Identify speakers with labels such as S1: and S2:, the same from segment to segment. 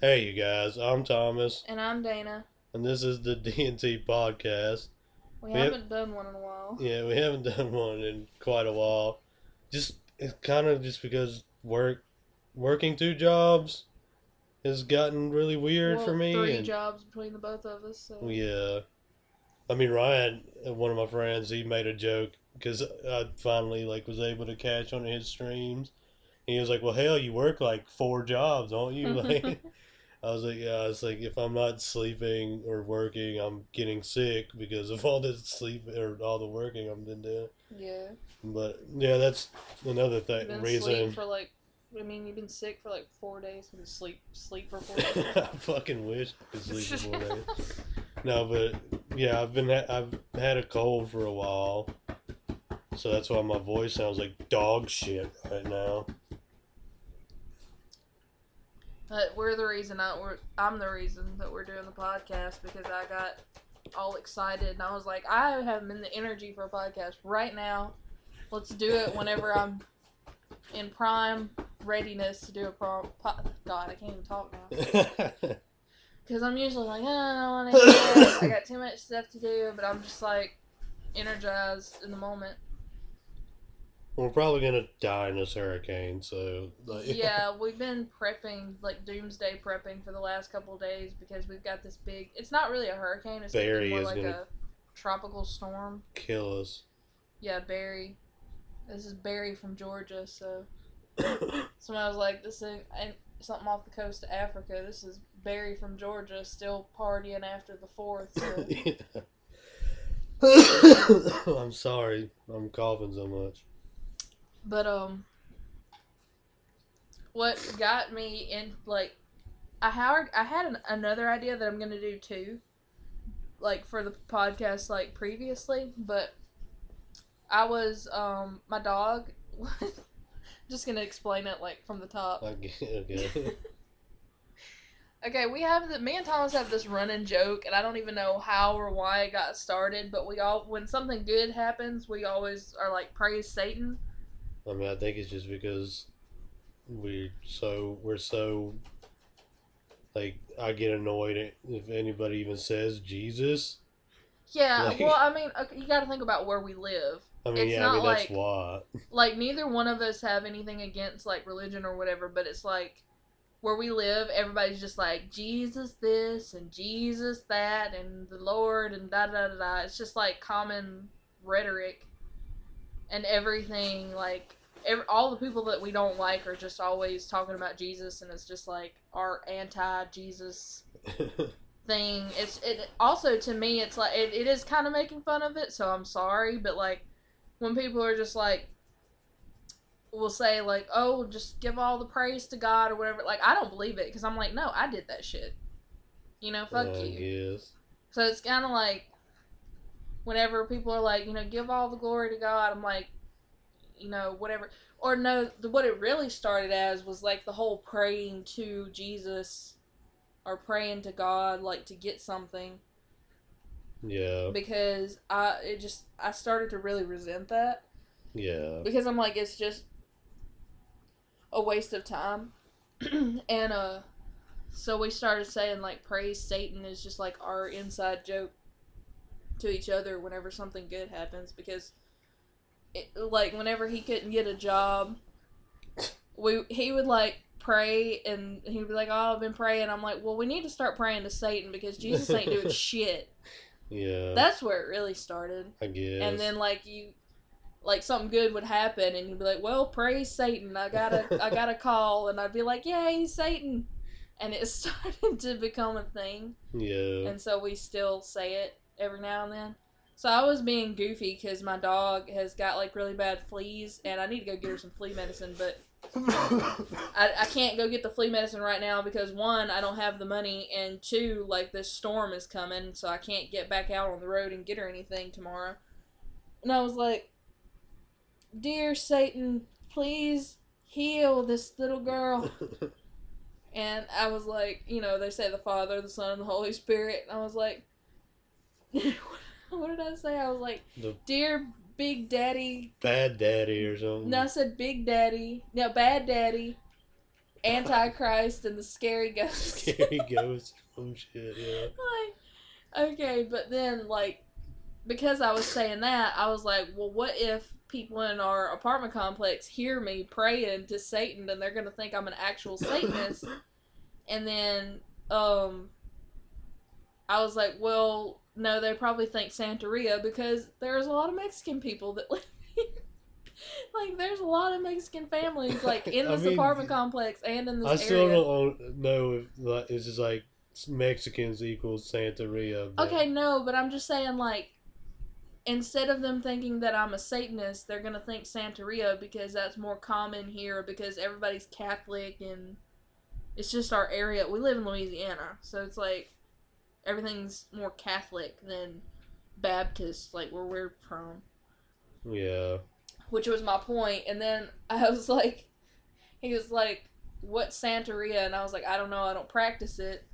S1: Hey, you guys. I'm Thomas,
S2: And I'm Dana.
S1: and this is the D&T podcast.
S2: We
S1: Yep.
S2: haven't done one in a while.
S1: Yeah, we haven't done one in quite a while. Just it's kind of just because work, working two jobs, has gotten really weird
S2: Well,
S1: for me.
S2: Three
S1: and
S2: jobs between the both of us. So.
S1: yeah, I mean Ryan, uh, one of my friends, he made a joke because I finally like was able to catch on his streams. And he was like, "Well, hell, you work like four jobs, don't you?" Like, I was like, yeah, it's like if I'm not sleeping or working, I'm getting sick because of all the sleep or all the working I've been doing.
S2: yeah.
S1: But yeah, that's another thing
S2: been
S1: reason.
S2: for like. I mean, you've been sick for like four days. And sleep, sleep for four days.
S1: I fucking wish I could sleep for four days. No, but yeah, I've been ha- I've had a cold for a while, so that's why my voice sounds like dog shit right now.
S2: But we're the reason. I, we're, I'm the reason that we're doing the podcast because I got all excited and I was like, I have been the energy for a podcast right now. Let's do it whenever I'm in prime readiness to do a pro. Po- God, I can't even talk now. Because I'm usually like, oh, I don't want to. I got too much stuff to do, but I'm just like energized in the moment.
S1: We're probably gonna die in this hurricane, so like,
S2: Yeah, we've been prepping, like doomsday prepping for the last couple of days because we've got this big. It's not really a hurricane. It's
S1: Barry
S2: more
S1: is
S2: like a tropical storm.
S1: kill us.
S2: Yeah, Barry. This is Barry from Georgia, so somebody was like, "This ain't something off the coast of Africa. This is Barry from Georgia, still partying after the fourth. So.
S1: I'm sorry. I'm coughing so much.
S2: But um, what got me in like, I had I had an, another idea that I'm gonna do too, like for the podcast like previously, but I was um my dog. just gonna explain it like from the top.
S1: Okay. okay.
S2: Okay, we have the me and Thomas have this running joke, and I don't even know how or why it got started, but we all when something good happens, we always are like praise Satan.
S1: I mean, I think it's just because we so we're so like I get annoyed if anybody even says Jesus.
S2: Yeah,
S1: Like-
S2: well, I mean, you got to think about where we live.
S1: I mean,
S2: It's
S1: yeah, I
S2: not
S1: mean that's
S2: like-
S1: why.
S2: Like, neither one of us have anything against like religion or whatever, but it's like where we live, everybody's just like Jesus this and Jesus that and the Lord and da da da da. It's just like common rhetoric, and everything like. Every, all the people that we don't like are just always talking about Jesus, and it's just like our anti-Jesus thing. It's it also to me it's like it, it is kind of making fun of it, so I'm sorry, but like when people are just like will say like, "Oh, just give all the praise to God" or whatever. Like I don't believe it because I'm like, "No, I did that shit." You know, fuck
S1: I
S2: you.
S1: guess.
S2: So it's kind of like whenever people are like, you know, give all the glory to God, I'm like, you know, whatever. Or no, the, what it really started as was like the whole praying to Jesus or praying to God, like to get something.
S1: Yeah.
S2: Because I, it just, I started to really resent that.
S1: Yeah.
S2: Because I'm like, it's just a waste of time. and, uh, so we started saying like praise Satan is just like our inside joke to each other whenever something good happens because it, like whenever he couldn't get a job we he would like pray and he would be like oh I've been praying. I'm like well we need to start praying to Satan because Jesus ain't doing shit.
S1: Yeah.
S2: that's where it really started.
S1: I guess.
S2: and then like you like something good would happen and you'd be like well praise satan. I got a i got a call. And i'd be like yay satan. And it started to become a thing.
S1: Yeah.
S2: and so we still say it every now and then so i was being goofy because my dog has got like really bad fleas and i need to go get her some flea medicine but I, I can't go get the flea medicine right now because one i don't have the money and two like this storm is coming so i can't get back out on the road and get her anything tomorrow. And i was like dear satan please heal this little girl. And i was like you know they say the father the son and the holy spirit and i was like what did i say i was like
S1: the
S2: dear big daddy
S1: bad daddy or something.
S2: no i said big daddy no bad daddy Antichrist and the scary ghost.
S1: Scary ghost from shit, yeah.
S2: like, okay, but then like because I was saying that, I was like, well, what if people in our apartment complex hear me praying to Satan and they're gonna think I'm an actual Satanist? and then um I was like, well, no, they probably think Santeria because there's a lot of Mexican people that live here. like, there's a lot of Mexican families like in this
S1: mean,
S2: apartment complex and in this
S1: I still
S2: area.
S1: don't know if like, it's just like Mexicans equals Santeria. but-
S2: Okay, no, but I'm just saying, like, instead of them thinking that I'm a Satanist, they're gonna think Santeria because that's more common here because everybody's Catholic and it's just our area. We live in Louisiana, so it's like everything's more Catholic than Baptist, like where we're from.
S1: Yeah.
S2: Which was my point, and then I was like, he was like, "What's Santeria?" And I was like, "I don't know. I don't practice it."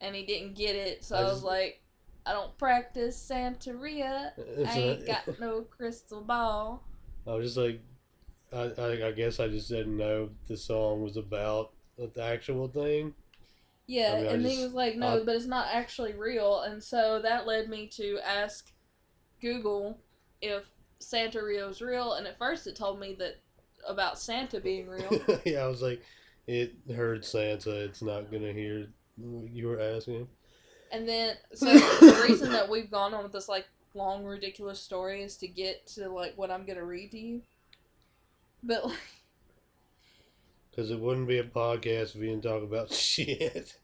S2: And he didn't get it, so
S1: I
S2: I, was
S1: just-
S2: like, "I don't practice Santeria.
S1: It's
S2: I ain't
S1: not-
S2: got no crystal ball."
S1: I was just like, I, I, I guess I just didn't know the song was about the actual thing.
S2: Yeah,
S1: I mean,
S2: and he was like, "No,
S1: I-
S2: but it's not actually real." And so that led me to ask Google if Santeria was real, and at first it told me that about Santa being real.
S1: yeah, I was like, it heard Santa. It's not gonna hear. what You were asking.
S2: And then, so the reason that we've gone on with this like long, ridiculous story is to get to like what I'm gonna read to you. But like,
S1: Because it wouldn't be a podcast if we didn't talk about shit.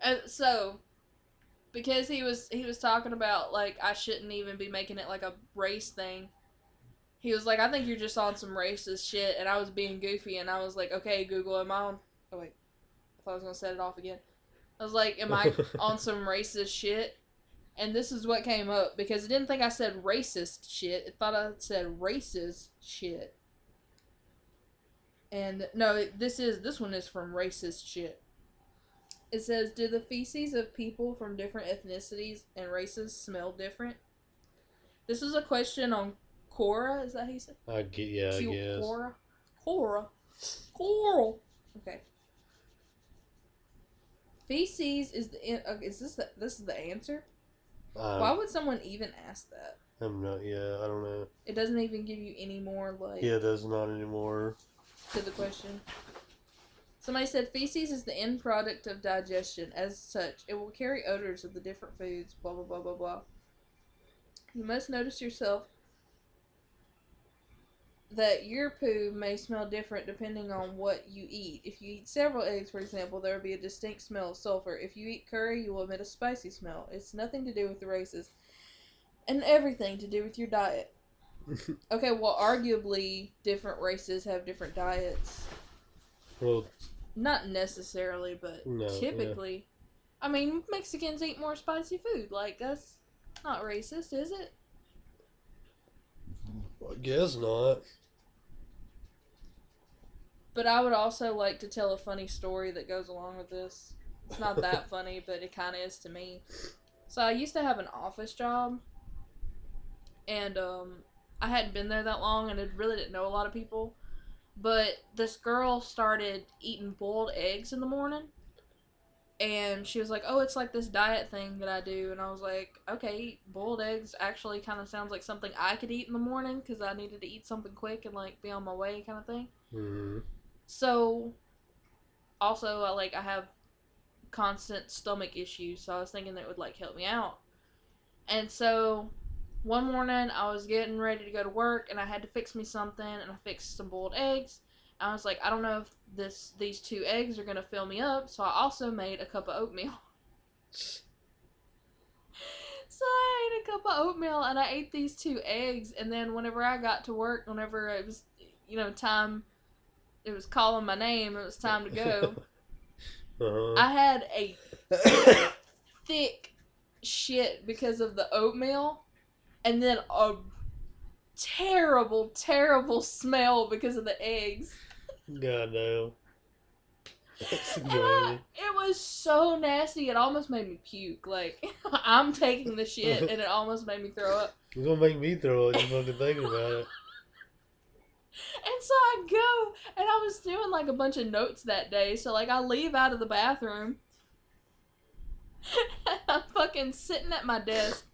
S2: and so because he was he was talking about like I shouldn't even be making it like a race thing. He was like, I think you're just on some racist shit, and I was being goofy, and I was like, okay, Google, am I on? Oh wait, I thought I was gonna set it off again. I was like, am I on some racist shit? And this is what came up because it didn't think I said racist shit. It thought I said racist shit. And no, this is this one is from racist shit. It says, "Do the feces of people from different ethnicities and races smell different?" This is a question on Cora. Is that how you say?
S1: I get. Yeah, I
S2: Q-
S1: guess.
S2: Cora, Cora, Coral. Okay. Feces is the uh, is this the, this is the answer?
S1: Um,
S2: Why would someone even ask that?
S1: I'm not. Yeah, I don't know.
S2: It doesn't even give you any more like
S1: Yeah, that's not anymore.
S2: To the question. Somebody said feces is the end product of digestion. As such, it will carry odors of the different foods. Blah blah blah blah blah. You must notice yourself that your poo may smell different depending on what you eat. If you eat several eggs, for example, there will be a distinct smell of sulfur. If you eat curry, you will emit a spicy smell. It's nothing to do with the races, and everything to do with your diet. Okay, well, arguably, different races have different diets.
S1: well,
S2: Not necessarily, but
S1: No, yeah.
S2: typically. I mean, Mexicans eat more spicy food. Like, that's not racist, is it?
S1: I guess not.
S2: But I would also like to tell a funny story that goes along with this. It's not that funny, but it kind of is to me. So I used to have an office job, and um, I hadn't been there that long, and I really didn't know a lot of people. But this girl started eating boiled eggs in the morning, and she was like, "Oh, it's like this diet thing that I do," and I was like, "Okay, boiled eggs actually kind of sounds like something I could eat in the morning because I needed to eat something quick and like be on my way, kind of thing."
S1: hmm
S2: So, also, I like I have constant stomach issues, so I was thinking that it would like help me out. And so, one morning I was getting ready to go to work, and I had to fix me something, and I fixed some boiled eggs. I was like, I don't know if this these two eggs are gonna fill me up, so I also made a cup of oatmeal. So I ate a cup of oatmeal and I ate these two eggs, and then whenever I got to work, whenever it was, you know, time, it was calling my name, it was time to go.
S1: uh-huh.
S2: I had a thick shit because of the oatmeal, and then a terrible, terrible smell because of the eggs.
S1: God no.
S2: I, it was so nasty, it almost made me puke. Like, I'm taking the shit, and it almost made me throw up.
S1: It's gonna make me throw up just fucking thinking about it.
S2: And so I go, and I was doing like a bunch of notes that day. So like I leave out of the bathroom, and I'm fucking sitting at my desk,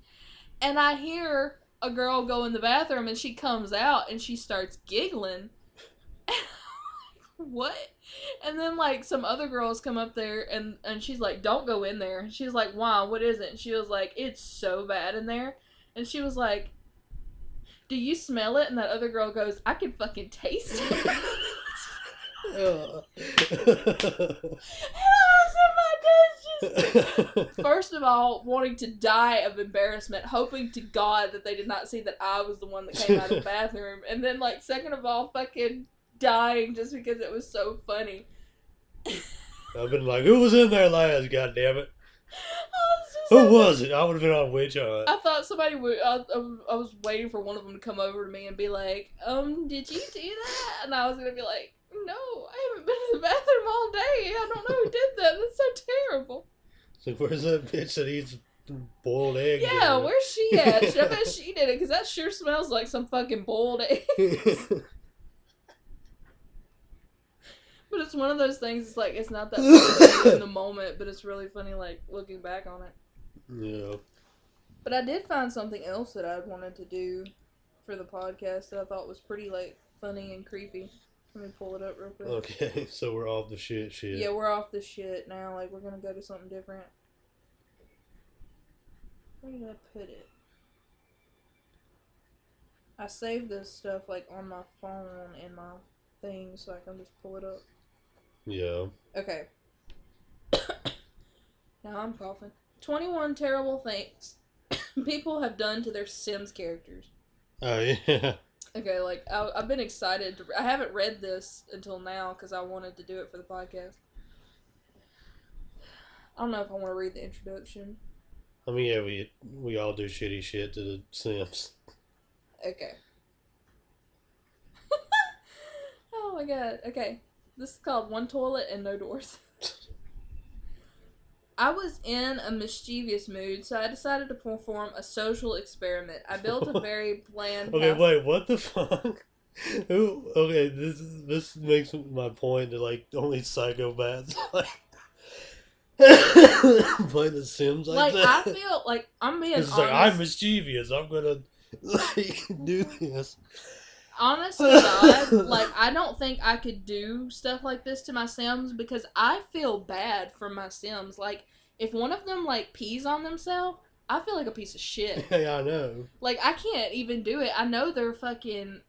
S2: and I hear a girl go in the bathroom, and she comes out, and she starts giggling. what? And then like some other girls come up there, and and she's like, "Don't go in there." She's like, "Why? What is it?" And she was like, "It's so bad in there." And she was like, do you smell it? And that other girl goes, I can fucking taste it. and I was in my desk just, first of all, wanting to die of embarrassment, hoping to God that they did not see that I was the one that came out of the bathroom. And then, like, second of all, fucking dying just because it was so funny.
S1: I've been like, who was in there last? God damn it!
S2: Was
S1: Who
S2: like-
S1: was it? I would have been on witch hunt.
S2: I thought somebody would. I, I, was waiting for one of them to come over to me and be like, "Um, did you do that?" And I was gonna be like, "No, I haven't been to the bathroom all day. I don't know who did that. That's so terrible."
S1: So where's that bitch that eats boiled eggs?
S2: Yeah,
S1: in
S2: where's she at? I bet she did it because that sure smells like some fucking boiled egg.
S1: it?
S2: But it's one of those things. It's like it's not that funny in the moment, but it's really funny like looking back on it.
S1: yeah.
S2: But I did find something else that I wanted to do for the podcast that I thought was pretty like funny and creepy. Let me pull it up real quick.
S1: Okay, so we're off the shit shit.
S2: Yeah, we're off the shit now. Like we're gonna go to something different. Where did I put it? I saved this stuff like on my phone and my thing, so I can just pull it up.
S1: Yeah.
S2: Okay. now I'm coughing. Twenty-one terrible things people have done to their Sims characters.
S1: Oh yeah.
S2: Okay, like I, I've been excited. To, I haven't read this until now because I wanted to do it for the podcast. I don't know if I want to read the introduction.
S1: I mean, yeah, we we all do shitty shit to the Sims.
S2: Okay. oh my god. Okay. This is called One Toilet and No Doors. I was in a mischievous mood, so I decided to perform a social experiment. I built a very bland.
S1: Okay, wait, what the fuck? Who? Okay, this is, this makes my point that like only psychopaths like play the Sims like,
S2: Like I
S1: that.
S2: feel like I'm being
S1: It's
S2: honest.
S1: like I'm mischievous. I'm gonna like do this.
S2: Honest to God, like I don't think I could do stuff like this to my Sims because I feel bad for my Sims. Like if one of them like pees on themselves, I feel like a piece of shit.
S1: Yeah, I know.
S2: like I can't even do it. I know they're fucking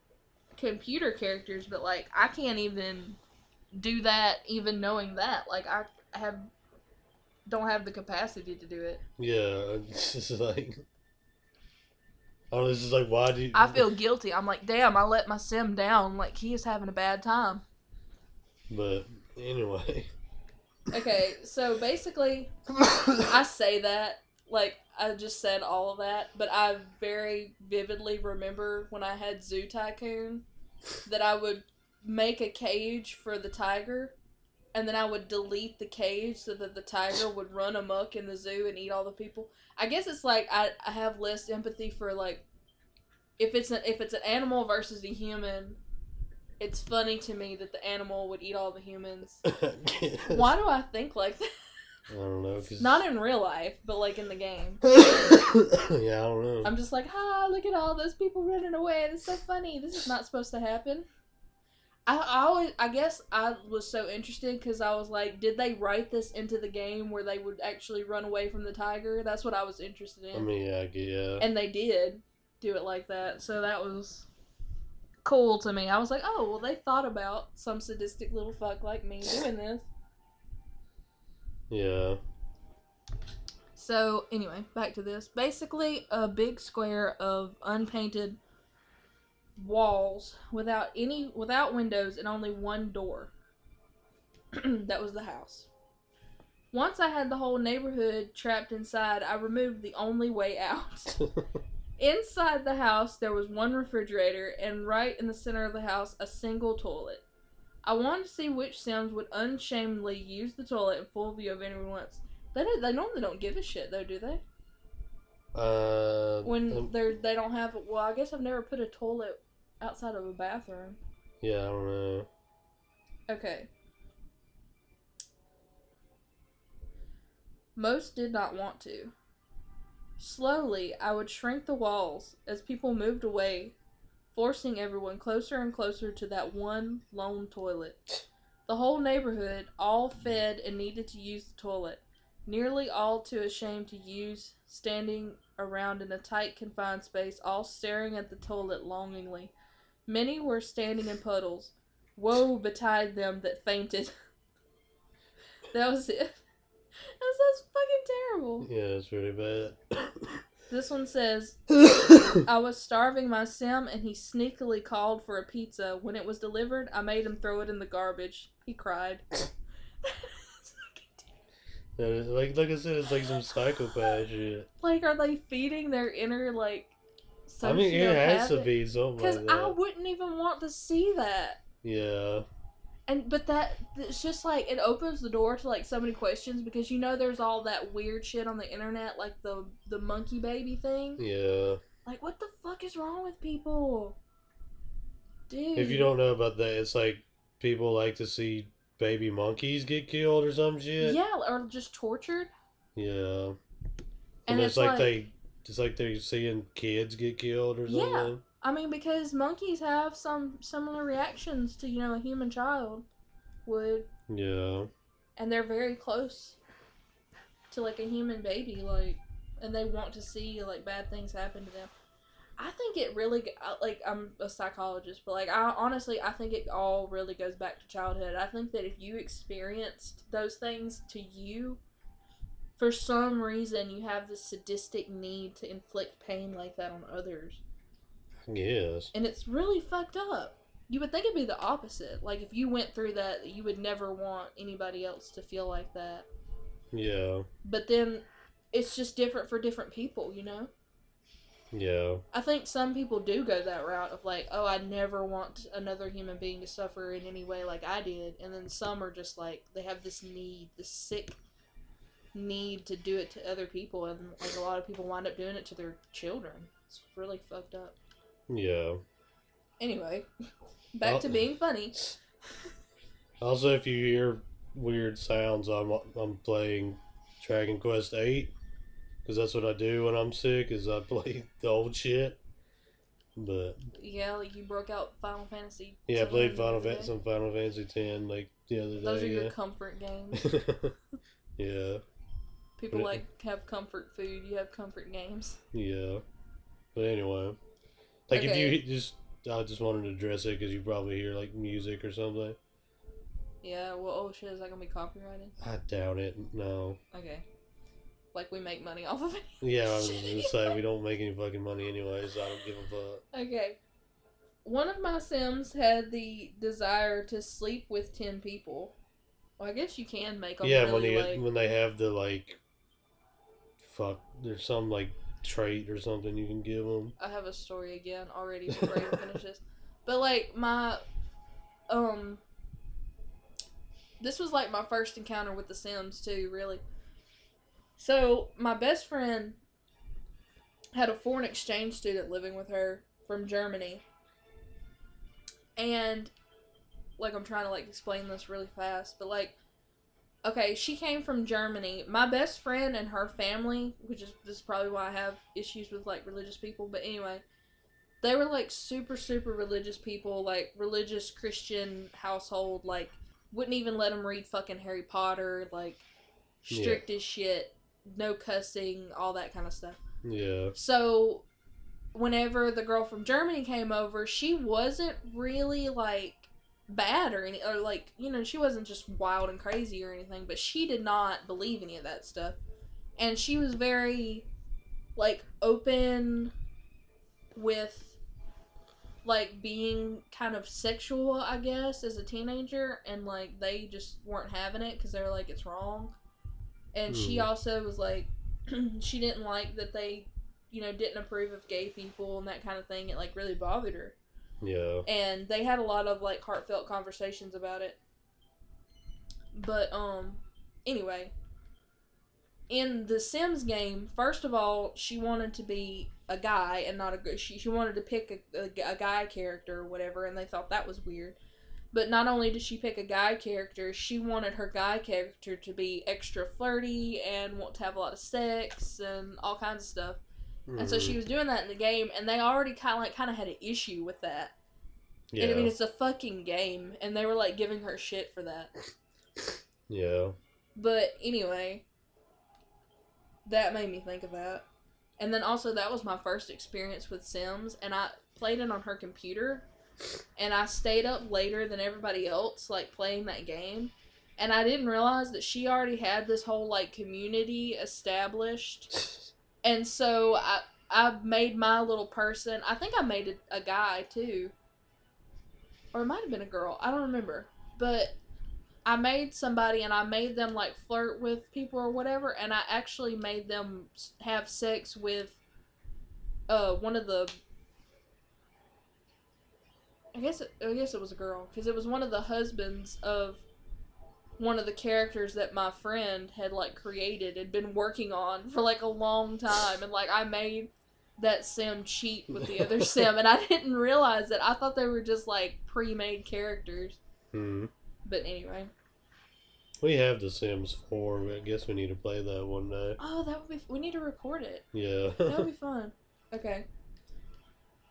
S2: computer characters, but like I can't even do that even knowing that. Like I have don't have the capacity to do it.
S1: Yeah, it's just like. I don't just like, why do you.
S2: I feel guilty. I'm like, damn, I let my sim down. Like he is having a bad time.
S1: But anyway.
S2: Okay, so basically, I say that like I just said all of that, but I very vividly remember when I had Zoo Tycoon that I would make a cage for the tiger and then I would delete the cage so that the tiger would run amok in the zoo and eat all the people. I guess it's like I, I have less empathy for like if it's an if it's an animal versus a human, it's funny to me that the animal would eat all the humans. Why do I think like that?
S1: I don't know. Cause...
S2: Not in real life, but like in the game.
S1: yeah, I don't know.
S2: I'm just like, ah, look at all those people running away. It's so funny. This is not supposed to happen. I, I always, I guess I was so interested because I was like, did they write this into the game where they would actually run away from the tiger? That's what I was interested in.
S1: I mean, yeah, yeah.
S2: and they did do it like that. So that was cool to me. I was like, oh, well, they thought about some sadistic little fuck like me doing this.
S1: Yeah.
S2: So anyway, back to this. Basically, a big square of unpainted walls without any without windows and only one door. that was the house. Once I had the whole neighborhood trapped inside, I removed the only way out. Inside the house, there was one refrigerator, and right in the center of the house, a single toilet. I wanted to see which Sims would unshamedly use the toilet in full view of anyone else. They don't, they normally don't give a shit though, do they?
S1: uh,
S2: When
S1: um,
S2: they're they don't have well, I guess I've never put a toilet outside of a bathroom.
S1: Yeah, I don't know.
S2: Okay. Most did not want to. Slowly, I would shrink the walls as people moved away, forcing everyone closer and closer to that one lone toilet. The whole neighborhood all fed and needed to use the toilet, nearly all too ashamed to use, standing around in a tight, confined space, all staring at the toilet longingly. Many were standing in puddles. Woe betide them that fainted. that was it. That sounds fucking terrible.
S1: Yeah, it's really bad.
S2: This one says, I was starving my sim and he sneakily called for a pizza. When it was delivered, I made him throw it in the garbage. He cried.
S1: Yeah, like like I said, it's like some psychopath shit.
S2: like, are they feeding their inner, like,
S1: I mean, it has to be something
S2: Because
S1: like
S2: I wouldn't even want to see that.
S1: Yeah,
S2: And but that it's just like it opens the door to like so many questions because you know there's all that weird shit on the internet like the the monkey baby thing.
S1: yeah.
S2: Like what the fuck is wrong with people? Dude.
S1: If you don't know about that, it's like people like to see baby monkeys get killed or some shit.
S2: Yeah, or just tortured.
S1: Yeah.
S2: And
S1: And,
S2: it's
S1: it's, like,
S2: like-
S1: they, it's like they're seeing kids get killed or something. Yeah.
S2: I mean because monkeys have some similar reactions to, you know, a human child would
S1: Yeah.
S2: and they're very close to like a human baby like and they want to see like bad things happen to them i think it really like i'm a psychologist but like i honestly i think it all really goes back to childhood i think that if you experienced those things to you for some reason you have this sadistic need to inflict pain like that on others
S1: Yes.
S2: and it's really fucked up you would think it'd be the opposite like if you went through that you would never want anybody else to feel like that
S1: Yeah.
S2: but then it's just different for different people, you know?
S1: Yeah.
S2: I think some people do go that route of like, oh, I never want another human being to suffer in any way like I did. And then some are just like, they have this need, this sick need to do it to other people. And like a lot of people wind up doing it to their children. It's really fucked up.
S1: Yeah.
S2: Anyway, back to
S1: Oh.
S2: being funny.
S1: Also, if you hear weird sounds, I'm I'm playing Dragon Quest Eight because that's what I do when I'm sick. Is I play the old shit. But
S2: Yeah, like you broke out Final Fantasy.
S1: yeah, I played Final Fan- some Final Fantasy Ten like the other
S2: Those are
S1: day.
S2: your comfort games.
S1: Yeah.
S2: People like have comfort food. You have comfort games.
S1: Yeah. But anyway, like if you just, I just wanted to address it because you probably hear like music or something.
S2: Yeah, well, oh shit, is that gonna be copyrighted?
S1: I doubt it. No.
S2: Okay. Like we make money off of it.
S1: Yeah, I was gonna say we don't make any fucking money anyways. So I don't give a fuck.
S2: Okay. One of my Sims had the desire to sleep with ten people. Well, I guess you can make them
S1: yeah, when they when they have the like, fuck, there's some like trait or something you can give them.
S2: I have a story again already before I finish this. But like my, um, this was like my first encounter with The Sims too. Really. So my best friend had a foreign exchange student living with her from Germany, and like I'm trying to like explain this really fast, but like. Okay, she came from Germany. My best friend and her family, which is this is probably why I have issues with like religious people, but anyway, they were like super super religious people, like religious Christian household, like wouldn't even let them read fucking Harry Potter, like strict as shit, no cussing, all that kind of stuff.
S1: Yeah.
S2: So, whenever the girl from Germany came over, she wasn't really like bad or any or like you know she wasn't just wild and crazy or anything, but she did not believe any of that stuff, and she was very like open with like being kind of sexual, I guess, as a teenager, and like they just weren't having it because they're like it's wrong, and she
S1: Hmm.
S2: also was like she didn't like that they you know didn't approve of gay people and that kind of thing. It like really bothered her
S1: Yeah.
S2: and they had a lot of like heartfelt conversations about it but um anyway in the Sims game, first of all, she wanted to be a guy and not a. She, she wanted to pick a, a, a guy character or whatever, and they thought that was weird. But not only did she pick a guy character, she wanted her guy character to be extra flirty and want to have a lot of sex and all kinds of stuff. And so she
S1: Mhm.
S2: was doing that in the game, and they already kind of like kind of had an issue with that.
S1: Yeah.
S2: And I mean, it's a fucking game, and they were like giving her shit for that.
S1: yeah.
S2: But anyway, that made me think of that. And then also, that was my first experience with Sims, and I played it on her computer. And I stayed up later than everybody else, like playing that game. And I didn't realize that she already had this whole like community established. And so I I made my little person. I think I made a, a guy too, or it might have been a girl. I don't remember. But I made somebody and I made them like flirt with people or whatever, and I actually made them have sex with uh one of the. I guess it, I guess it was a girl because it was one of the husbands of one of the characters that my friend had like created and been working on for like a long time and like I made that sim cheat with the other sim and I didn't realize it. I thought they were just like pre-made characters.
S1: Hmm.
S2: But anyway.
S1: We have The Sims 4. I guess we need to play that one day.
S2: Oh, that would be we need to record it.
S1: Yeah.
S2: That would be fun. Okay.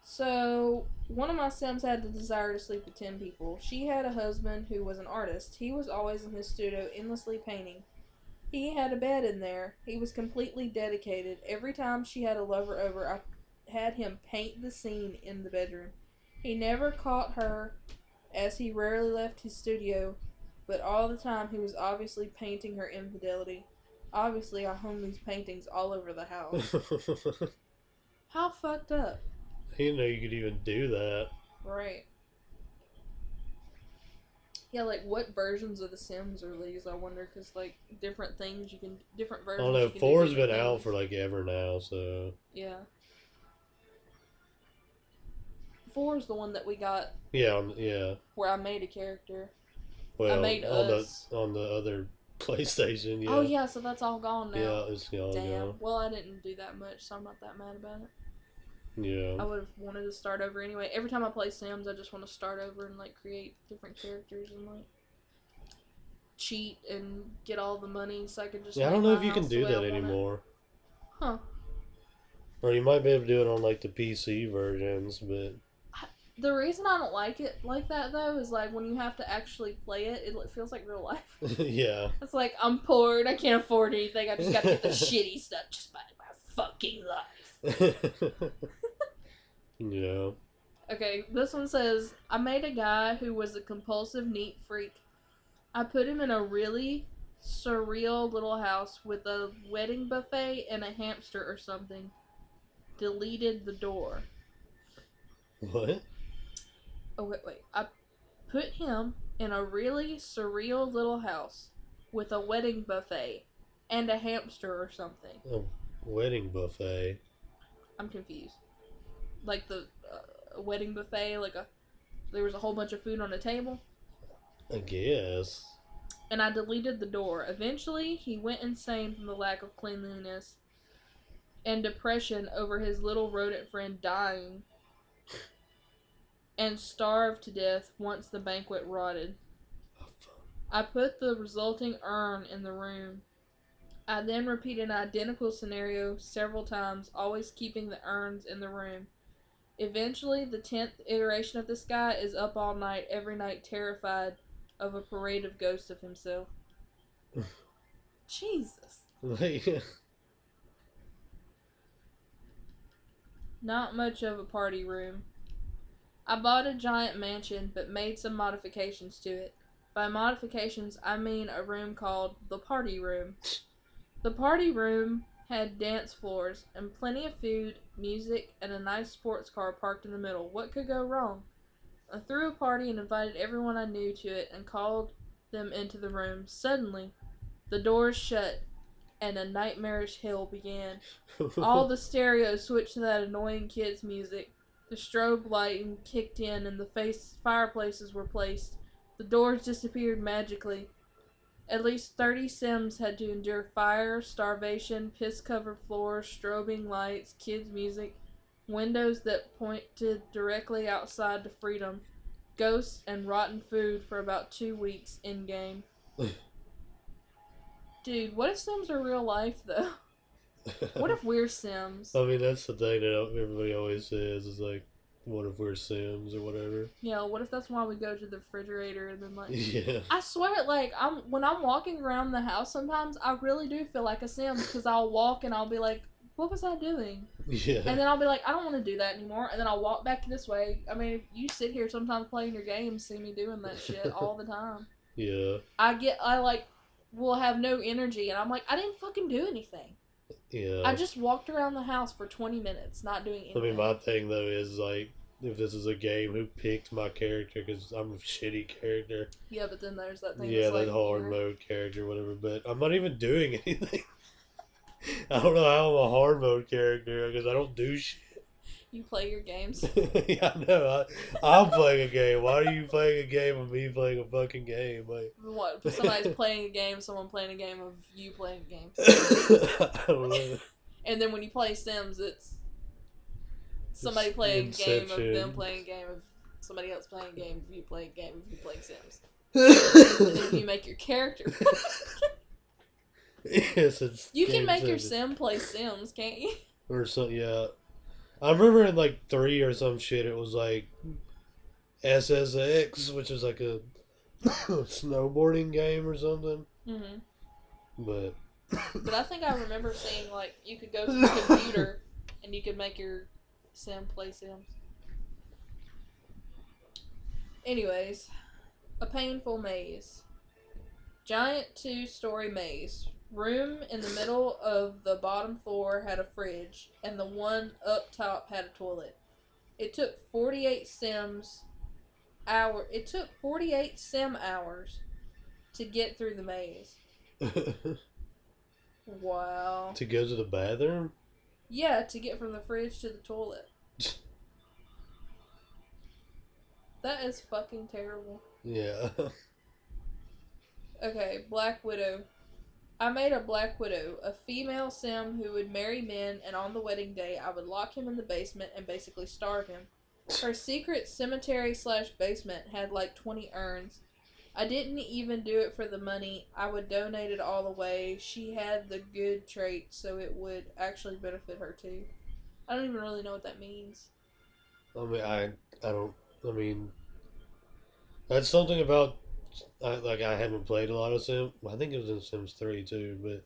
S2: So, one of my Sims had the desire to sleep with 10 people. She had a husband who was an artist. He was always in his studio endlessly painting. He had a bed in there. He was completely dedicated. Every time she had a lover over, I had him paint the scene in the bedroom. He never caught her, as he rarely left his studio, but all the time he was obviously painting her infidelity. Obviously, I hung these paintings all over the house. How fucked up?
S1: I didn't know you could even do that.
S2: Right. Yeah, like what versions of The Sims are these? I wonder, because like different things you can, different versions.
S1: I don't know. Four's been
S2: different
S1: out for like ever now, so.
S2: Yeah. Four is the one that we got
S1: Yeah, on, yeah.
S2: where I made a character.
S1: Well,
S2: made
S1: on
S2: us.
S1: the on the other PlayStation, oh, yeah.
S2: Oh yeah, so that's all gone now.
S1: Yeah, it's gone.
S2: Damn. Well, I didn't do that much, so I'm not that mad about it.
S1: Yeah.
S2: I would have wanted to start over anyway. Every time I play Sims, I just want to start over and like create different characters and like cheat and get all the money so I can just.
S1: Yeah, I don't know if you can do
S2: the way I
S1: that anymore.
S2: Huh.
S1: Or you might be able to do it on like the PC versions, but
S2: The reason I don't like it like that though is like when you have to actually play it, it feels like real life.
S1: yeah.
S2: It's like I'm poor and I can't afford anything. I just gotta get the shitty stuff just by my fucking life.
S1: Yeah.
S2: Okay, this one says I made a guy who was a compulsive neat freak. I put him in a really surreal little house with a wedding buffet and a hamster or something. Deleted the door.
S1: What?
S2: Oh wait, wait. I put him in a really surreal little house with a wedding buffet and a hamster or something.
S1: A wedding buffet.
S2: I'm confused. Like the uh, wedding buffet, like a there was a whole bunch of food on the table.
S1: I guess.
S2: and I deleted the door. Eventually, he went insane from the lack of cleanliness and depression over his little rodent friend dying and starved to death once the banquet rotted.
S1: Oh.
S2: I put the resulting urn in the room. I then repeat an identical scenario several times, always keeping the urns in the room. Eventually, the tenth iteration of this guy is up all night, every night, terrified of a parade of ghosts of himself. Jesus. Not much of a party room. I bought a giant mansion, but made some modifications to it. By modifications, I mean a room called the party room. The party room had dance floors and plenty of food, music, and a nice sports car parked in the middle. What could go wrong? I threw a party and invited everyone I knew to it and called them into the room. Suddenly, the doors shut and a nightmarish hell began. All the stereo switched to that annoying kids' music. The strobe lighting kicked in and the face fireplaces were placed. The doors disappeared magically. At least 30 Sims had to endure fire, starvation, piss covered floors, strobing lights, kids' music, windows that pointed directly outside to freedom, ghosts, and rotten food for about two weeks in game. Dude, what if Sims are real life though? What if we're Sims?
S1: I mean, that's the thing that everybody always says is like, what if we're Sims or whatever?
S2: Yeah, what if that's why we go to the refrigerator and then like
S1: Yeah.
S2: I swear, like I'm when I'm walking around the house, sometimes I really do feel like a sim because I'll walk and I'll be like, "What was I doing?"
S1: Yeah.
S2: And then I'll be like, "I don't want to do that anymore." And then I'll walk back this way. I mean, you sit here sometimes playing your games, see me doing that shit all the time.
S1: yeah.
S2: I get, I like, will have no energy, and I'm like, I didn't fucking do anything.
S1: Yeah.
S2: I just walked around the house for 20 minutes, not doing anything.
S1: I mean, my thing though is like, if this is a game, who picked my character? Because I'm a shitty character.
S2: yeah, but then there's that thing.
S1: Yeah, that
S2: like,
S1: hard mode character, whatever. But I'm not even doing anything. I don't know how I'm a hard mode character because I don't do shit.
S2: You play your games.
S1: yeah, I know. I, I'm playing a game. Why are you playing a game of me playing a fucking game? Like,
S2: What? Somebody's playing a game, someone playing a game of you playing a game.
S1: I don't know.
S2: And then when you play Sims, it's somebody playing a game of them playing a game of somebody else playing a game of you playing a game of you playing Sims. And then you make your character.
S1: yes, it's.
S2: you can make your Sim play Sims, can't you?
S1: or so, Yeah, I remember in like three or some shit. It was like SSX, which is like a snowboarding game or something.
S2: hmm
S1: But
S2: But I think I remember seeing like you could go to the computer and you could make your Sim play Sims. Anyways, a painful maze. Giant two story maze. Room in the middle of the bottom floor had a fridge, and the one up top had a toilet. It took 48 Sims hour. It took 48 Sim hours to get through the maze. Wow.
S1: to go to the bathroom.
S2: Yeah, to get from the fridge to the toilet. That is fucking terrible.
S1: Yeah.
S2: Okay, Black Widow. I made a Black Widow, a female sim who would marry men, and on the wedding day, I would lock him in the basement and basically starve him. Her secret cemetery slash basement had like 20 urns. I didn't even do it for the money. I would donate it all away. She had the good trait, so it would actually benefit her too. I don't even really know what that means.
S1: I mean, I I don't. I mean, that's something about. I, like I haven't played a lot of Sim. I think it was in Sims three too, but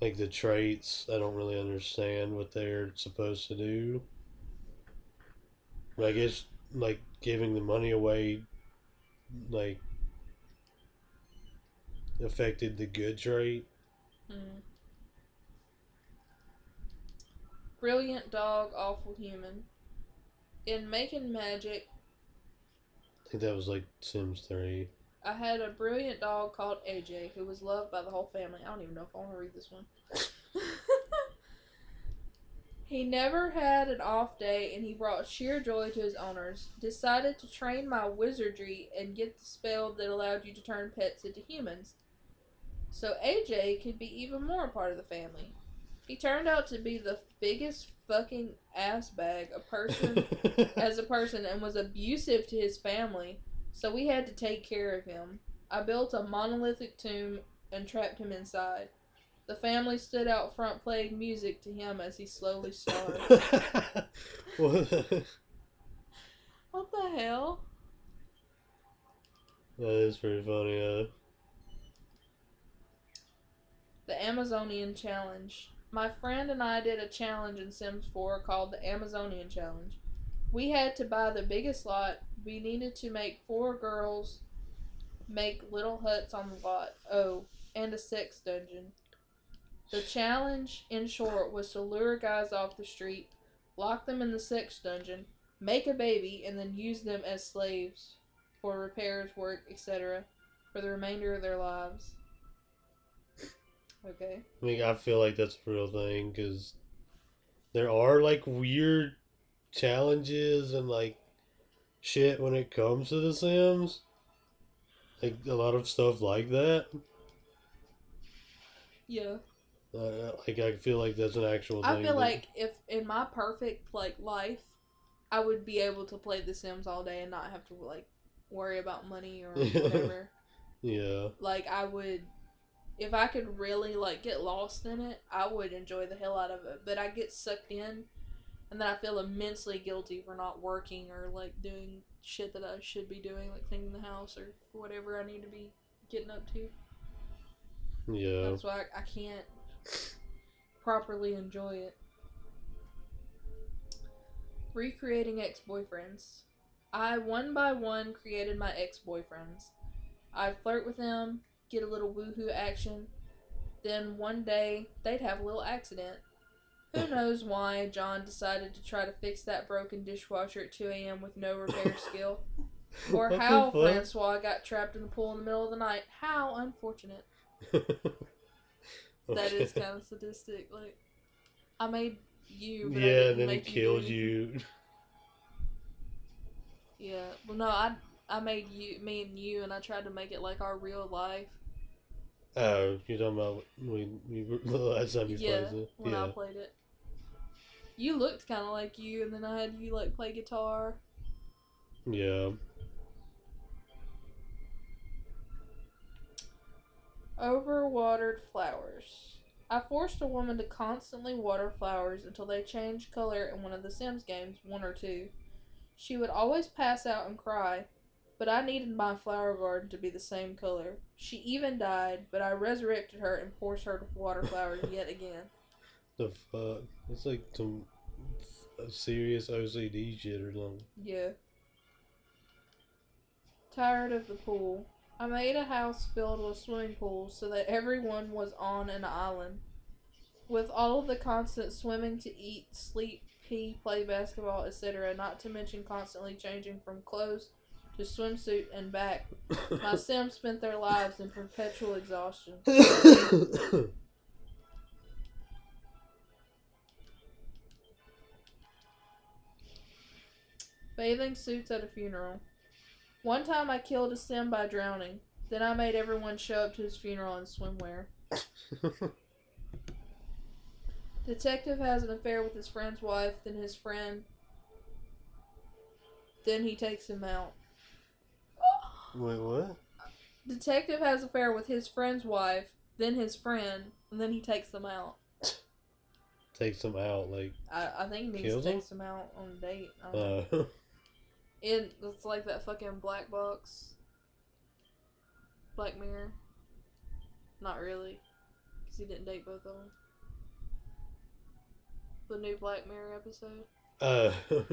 S1: like the traits, I don't really understand what they're supposed to do. But I guess like giving the money away, like affected the good trait.
S2: Mm. Brilliant dog, awful human. In Making Magic,
S1: I think that was like Sims three.
S2: I had a brilliant dog called AJ who was loved by the whole family. I don't even know if I want to read this one. he never had an off day and he brought sheer joy to his owners. Decided to train my wizardry and get the spell that allowed you to turn pets into humans. So AJ could be even more a part of the family. He turned out to be the biggest fucking ass bag a person as a person and was abusive to his family, so we had to take care of him. I built a monolithic tomb and trapped him inside. The family stood out front playing music to him as he slowly starved.
S1: What the-
S2: hell?
S1: that is pretty funny. Uh,
S2: The Amazonian Challenge. My friend and I did a challenge in Sims 4 called the Amazonian Challenge. We had to buy the biggest lot. We needed to make four girls make little huts on the lot. Oh, and a sex dungeon. The challenge, in short, was to lure guys off the street, lock them in the sex dungeon, make a baby, and then use them as slaves for repairs, work, etc., for the remainder of their lives. Okay.
S1: I mean, I feel like that's a real thing because there are like weird challenges and like shit when it comes to The Sims. like a lot of stuff like that.
S2: Yeah.
S1: Uh, like I feel like that's an actual.
S2: I feel
S1: that-
S2: like if in my perfect like life, I would be able to play The Sims all day and not have to like worry about money or whatever.
S1: yeah,
S2: like I would if I could really like get lost in it, I would enjoy the hell out of it. But I get sucked in and then I feel immensely guilty for not working or like doing shit that I should be doing, like cleaning the house or whatever I need to be getting up to.
S1: yeah.
S2: That's why I, I can't properly enjoy it. Recreating ex boyfriends. I one by one created my ex boyfriends. I'd flirt with them, get a little woohoo action. Then one day they'd have a little accident. Who knows why John decided to try to fix that broken dishwasher at 2 a.m. with no repair skill. Or
S1: What the
S2: how
S1: fuck?
S2: Francois got trapped in the pool in the middle of the night. How unfortunate. That is
S1: Okay.
S2: kind of sadistic. Like, I made you. But I
S1: yeah,
S2: didn't
S1: and then
S2: make
S1: killed
S2: do
S1: you.
S2: Yeah. Well, no, I I made you, me and you, and I tried to make it like our real life.
S1: Oh, you're talking about we, we the last time you
S2: yeah.
S1: played it?
S2: When
S1: yeah.
S2: I played it, you looked kind of like you, and then I had you like play guitar.
S1: Yeah.
S2: Overwatered flowers. I forced a woman to constantly water flowers until they changed color in one of the Sims games, one or two. She would always pass out and cry, but I needed my flower garden to be the same color. She even died, but I resurrected her and forced her to water flowers yet again.
S1: The fuck? It's like some serious OCD shit or something.
S2: Yeah. Tired of the pool. I made a house filled with swimming pools so that everyone was on an island. With all of the constant swimming to eat, sleep, pee, play basketball, etc., not to mention constantly changing from clothes to swimsuit and back, my Sims spent their lives in perpetual exhaustion. Bathing suits at a funeral. One time I killed a sim by drowning. Then I made everyone show up to his funeral in swimwear. Detective has an affair with his friend's wife, then his friend. Then he takes him out.
S1: Wait, what?
S2: Detective has an affair with his friend's wife, then his friend, and then he takes them out.
S1: Takes them out, like,
S2: I, I think he needs
S1: Kills
S2: to
S1: them?
S2: them out on a date. I don't know.
S1: uh,
S2: It, it's like that fucking black box. Black Mirror. Not really. Because he didn't date both of them. The new Black Mirror episode.
S1: uh,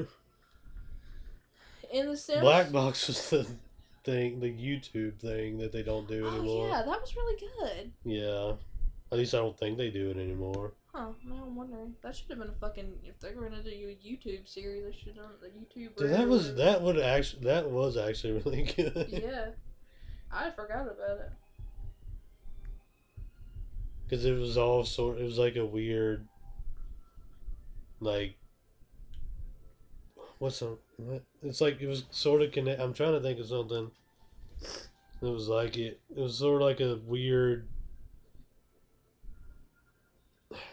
S2: In The Sims.
S1: Black Box was the thing, the YouTube thing that they don't do anymore.
S2: Oh,
S1: anymore.
S2: yeah, that was really good.
S1: Yeah. At least I don't think they do it anymore.
S2: Huh, now I'm wondering. That should have been a fucking. If they were gonna do a YouTube series, they should have done the YouTube.
S1: Dude, that was that would actually that was actually really good.
S2: Yeah. I forgot about it.
S1: Because it was all sort. It was like a weird, like, what's a what? It's like it was sort of connect. I'm trying to think of something. It was like it. It was sort of like a weird.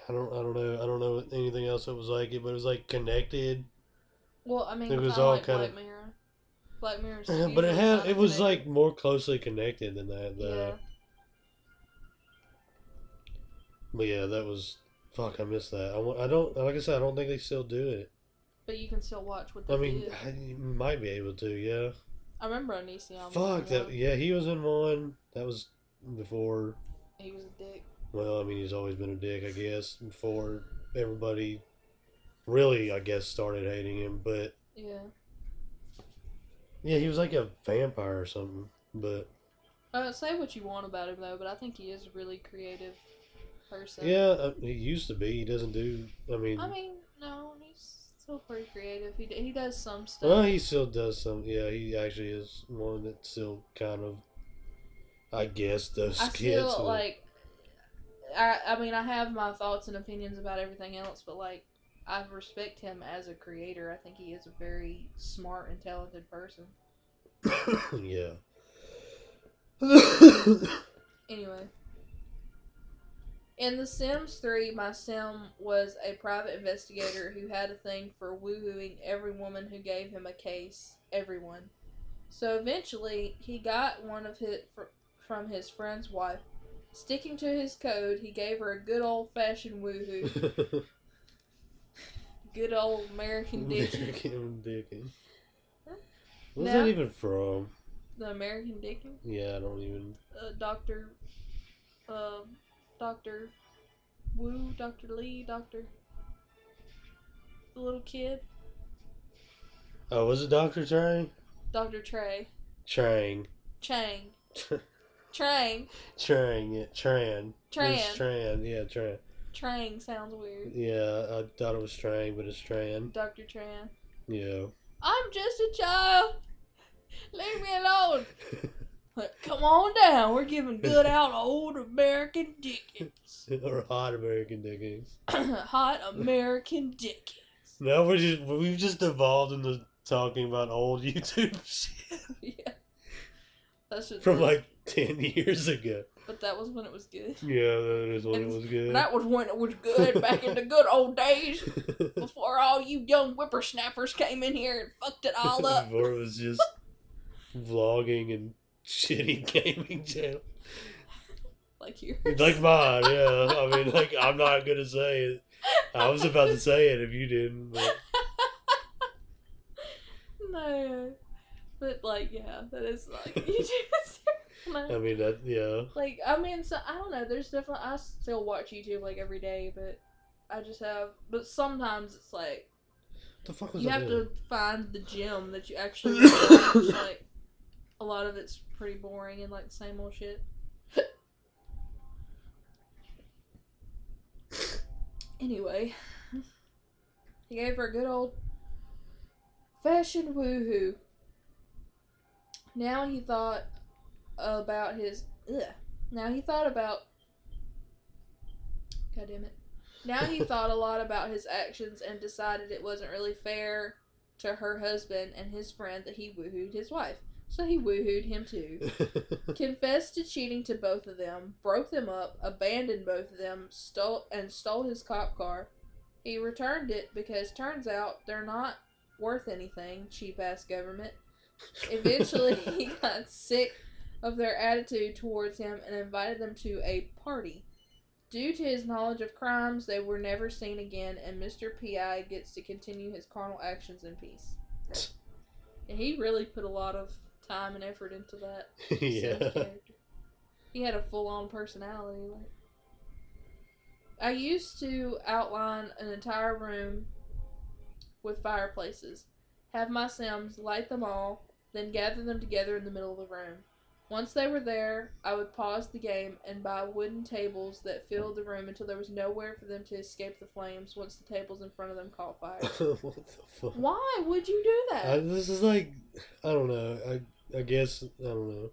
S1: I don't. I don't know. I don't know anything else that was like it, but it was like connected.
S2: Well, I mean,
S1: It was all
S2: like
S1: kinda-
S2: Black Mirror. Black Mirror's
S1: but it had. It was
S2: connected.
S1: like more closely connected than that, though.
S2: Yeah.
S1: But yeah, that was. Fuck, I missed that. I, I don't. Like I said, I don't think they still do it.
S2: But you can still watch what they
S1: I mean. I, you might be able to, yeah.
S2: I remember Onision.
S1: Fuck that. Yeah, he was in one. That was before.
S2: He was a dick.
S1: Well, I mean, he's always been a dick, I guess. Before everybody really, I guess, started hating him. But
S2: Yeah.
S1: yeah, he was like a vampire or something. But
S2: Uh, say what you want about him though, but I think he is a really creative person.
S1: yeah, uh, he used to be. He doesn't do. I mean,
S2: I mean, no, he's still pretty creative. He he does some stuff.
S1: well, he still does some. Yeah, he actually is one that still kind of. I guess does
S2: I
S1: skits.
S2: still
S1: and-
S2: like. I I mean, I have my thoughts and opinions about everything else, but like, I respect him as a creator. I think he is a very smart and talented person.
S1: yeah.
S2: Anyway. In The Sims 3, my sim was a private investigator who had a thing for woohooing every woman who gave him a case. Everyone. So eventually, he got one of his fr- from his friend's wife. Sticking to his code, he gave her a good old fashioned woohoo. Good old American dick.
S1: American Dickin. What's
S2: Now-
S1: that even from?
S2: the American Dickin.
S1: Yeah, I don't even.
S2: Uh, Doctor. Uh, Doctor. Woo. Doctor Lee. Doctor. The little kid.
S1: Oh, was it Doctor Trang?
S2: Doctor Trey.
S1: Trang.
S2: Chang. Trang.
S1: Trang. Yeah, Tran.
S2: Tran.
S1: It's Tran. Yeah, Tran.
S2: Trang sounds weird.
S1: Yeah, I thought it was Trang, but it's Tran.
S2: Dr. Tran.
S1: Yeah.
S2: I'm just a child. Leave me alone. Come on down. We're giving good out old American Dickens.
S1: or hot American Dickens.
S2: Hot American Dickens.
S1: Now we're just we've just evolved into talking about old YouTube shit
S2: yeah. That's just
S1: from like ten years ago.
S2: But that was when it was good.
S1: Yeah, that is when it was good.
S2: That was when it was good back in the good old days before all you young whippersnappers came in here and fucked it all up.
S1: Before it was just vlogging and shitty gaming channel.
S2: like you.
S1: Like mine, yeah. I mean, like I'm not gonna say it. I was about to say it if you didn't. But
S2: no. But like, yeah, that is like you just.
S1: I mean, that yeah.
S2: Like I mean, so I don't know. There's definitely I still watch YouTube like every day, but I just have. But sometimes it's like
S1: the fuck was
S2: you have
S1: doing?
S2: to find the gym that you actually watch. like a lot of it's pretty boring and like the same old shit. anyway, he gave her a good old fashioned woohoo. Now he thought about his. Ugh. Now he thought about. God damn it. Now he thought a lot about his actions and decided it wasn't really fair to her husband and his friend that he woohooed his wife. So he woohooed him too. Confessed to cheating to both of them, broke them up, abandoned both of them, stole and stole his cop car. He returned it because turns out they're not worth anything, cheap ass government. Eventually he got sick of their attitude towards him and invited them to a party. Due to his knowledge of crimes, they were never seen again, and Mr. P.I. gets to continue his carnal actions in peace. And he really put a lot of time and effort into that.
S1: Yeah.
S2: He had a full on personality. Like I used to outline an entire room with fireplaces, have my Sims light them all, then gather them together in the middle of the room. Once they were there, I would pause the game and buy wooden tables that filled the room until there was nowhere for them to escape the flames once the tables in front of them caught fire.
S1: what the fuck?
S2: Why would you do that?
S1: I, this is like I don't know. I I guess I don't know.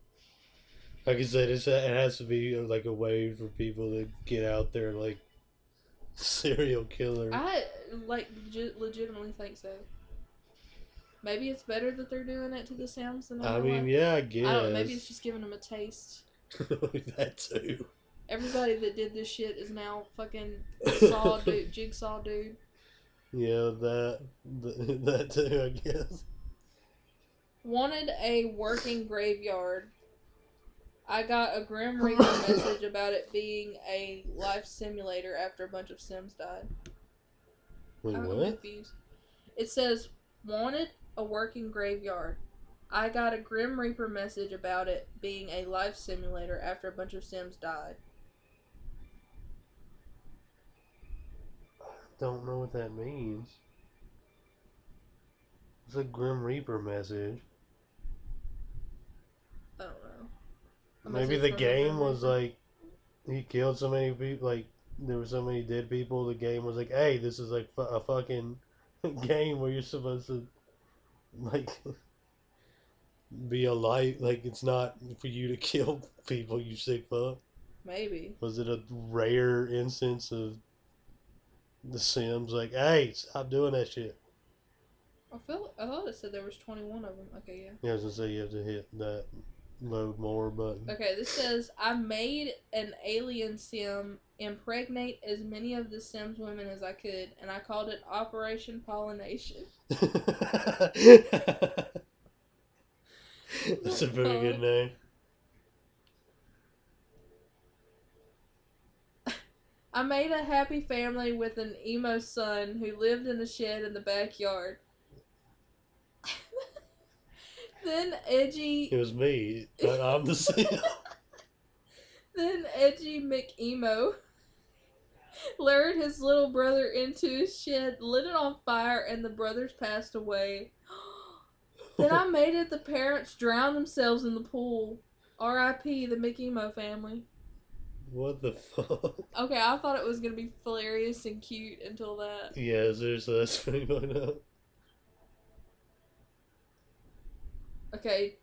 S1: Like I said, it's it has to be like a way for people to get out there like serial killer.
S2: I like legit, legitimately think so. Maybe it's better that they're doing it to the Sims than
S1: I mean,
S2: ones.
S1: yeah, I guess
S2: I don't. Maybe it's just giving them a taste.
S1: that too.
S2: Everybody that did this shit is now fucking saw dude, jigsaw dude.
S1: Yeah, that th- that too. I guess.
S2: Wanted a working graveyard. I got a Grim Reaper message about it being a life simulator after a bunch of Sims died.
S1: Wait,
S2: I'm
S1: what?
S2: confused. It says wanted a working graveyard. I got a Grim Reaper message about it being a life simulator after a bunch of Sims died.
S1: I Don't know what that means. It's a Grim Reaper message.
S2: I don't know. A
S1: Maybe the game was like he killed so many people. Like there were so many dead people. The game was like, hey, this is like a fucking game where you're supposed to like be a light. Like it's not for you to kill people. You sick fuck.
S2: maybe.
S1: Was it a rare instance of the Sims? Like, hey, stop doing that shit.
S2: I feel I thought it said there was twenty one of them. Okay, yeah.
S1: Yeah, I was gonna say you have to hit that. Load more button.
S2: Okay, this says I made an alien sim impregnate as many of the Sims women as I could, and I called it Operation Pollination.
S1: That's a very good name.
S2: I made a happy family with an emo son who lived in a shed in the backyard. Then edgy
S1: It was me. but I'm the sim.
S2: then edgy McEmo lured his little brother into his shed, lit it on fire, and the brothers passed away. then I made it the parents drown themselves in the pool. R.I.P. the McEmo family.
S1: What the fuck?
S2: Okay, I thought it was gonna be hilarious and cute until that.
S1: Yeah, seriously, that's pretty fucked up.
S2: Okay,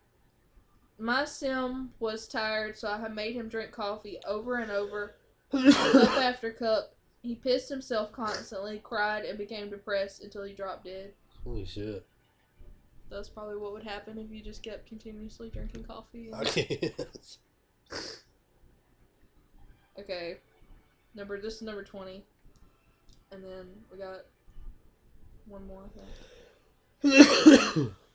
S2: my sim was tired, so I made him drink coffee over and over, cup after cup. He pissed himself constantly, cried, and became depressed until he dropped dead.
S1: Holy shit.
S2: That's probably what would happen if you just kept continuously drinking coffee.
S1: I.
S2: Okay, number this is number twenty, and then we got one more. I think.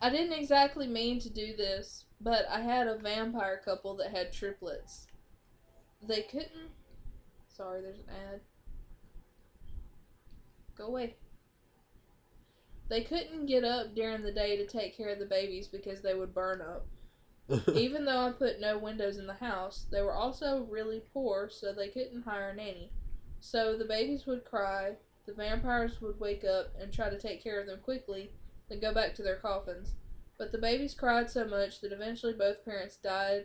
S2: I didn't exactly mean to do this, but I had a vampire couple that had triplets. They couldn't. Sorry, there's an ad. Go away. They couldn't get up during the day to take care of the babies because they would burn up. Even though I put no windows in the house, they were also really poor, so they couldn't hire a nanny. So the babies would cry, the vampires would wake up and try to take care of them quickly, then go back to their coffins. But the babies cried so much that eventually both parents died,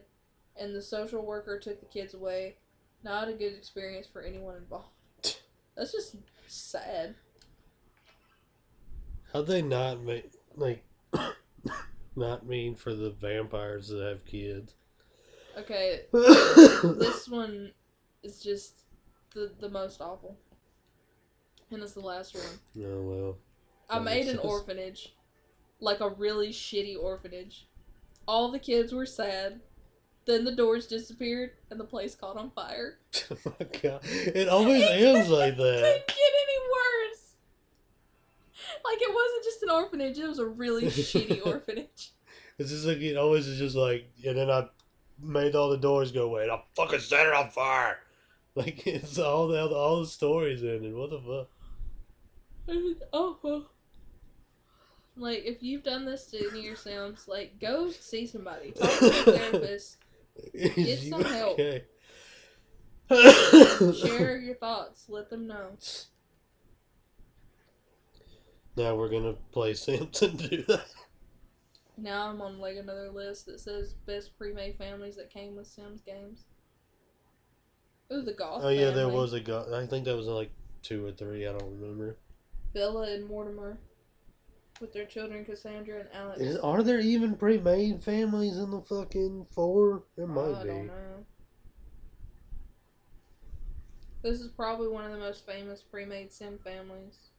S2: and the social worker took the kids away. Not a good experience for anyone involved. That's just sad.
S1: How'd they not make like not mean for the vampires that have kids?
S2: Okay, this one is just the the most awful. And it's the last one.
S1: Oh, well.
S2: I made an orphanage. Like a really shitty orphanage. All the kids were sad. Then the doors disappeared and the place caught on fire.
S1: Oh my god. It always ends like that.
S2: Couldn't get any worse. Like it wasn't just an orphanage, it was a really shitty orphanage.
S1: It's just like it always is just like and then I made all the doors go away and I fucking set it on fire. Like it's all the all the stories ended. What the fuck?
S2: It was awful. Like if you've done this to any of your Sims, like go see somebody. Talk to a therapist. Get some help.
S1: okay?
S2: Share your thoughts. Let them know.
S1: Now we're gonna play Sims and do that.
S2: Now I'm on like another list that says best pre-made families that came with Sims games. Ooh, the Goth.
S1: Oh yeah, there was a go- I think that was like two or three. I don't remember.
S2: Bella and Mortimer, with their children Cassandra and Alex.
S1: Is, are there even pre-made families in the fucking four? There might oh,
S2: I
S1: be.
S2: don't know. This is probably one of the most famous pre-made sim families.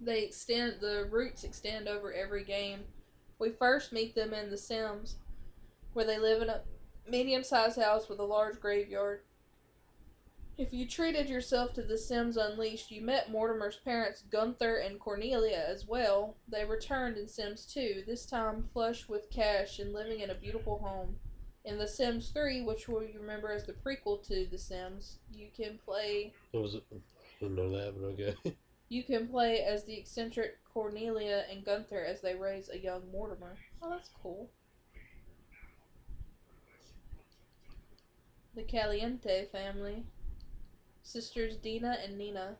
S2: They extend the roots extend over every game. We first meet them in The Sims, where they live in a medium-sized house with a large graveyard. If you treated yourself to The Sims Unleashed, you met Mortimer's parents, Gunther and Cornelia, as well. They returned in Sims 2, this time flush with cash and living in a beautiful home. In The Sims 3, which we remember as the prequel to The Sims, you can play
S1: It was. I didn't know that, but okay.
S2: you can play as the eccentric Cornelia and Gunther as they raise a young Mortimer. Oh, that's cool. The Caliente family. Sisters Dina and Nina.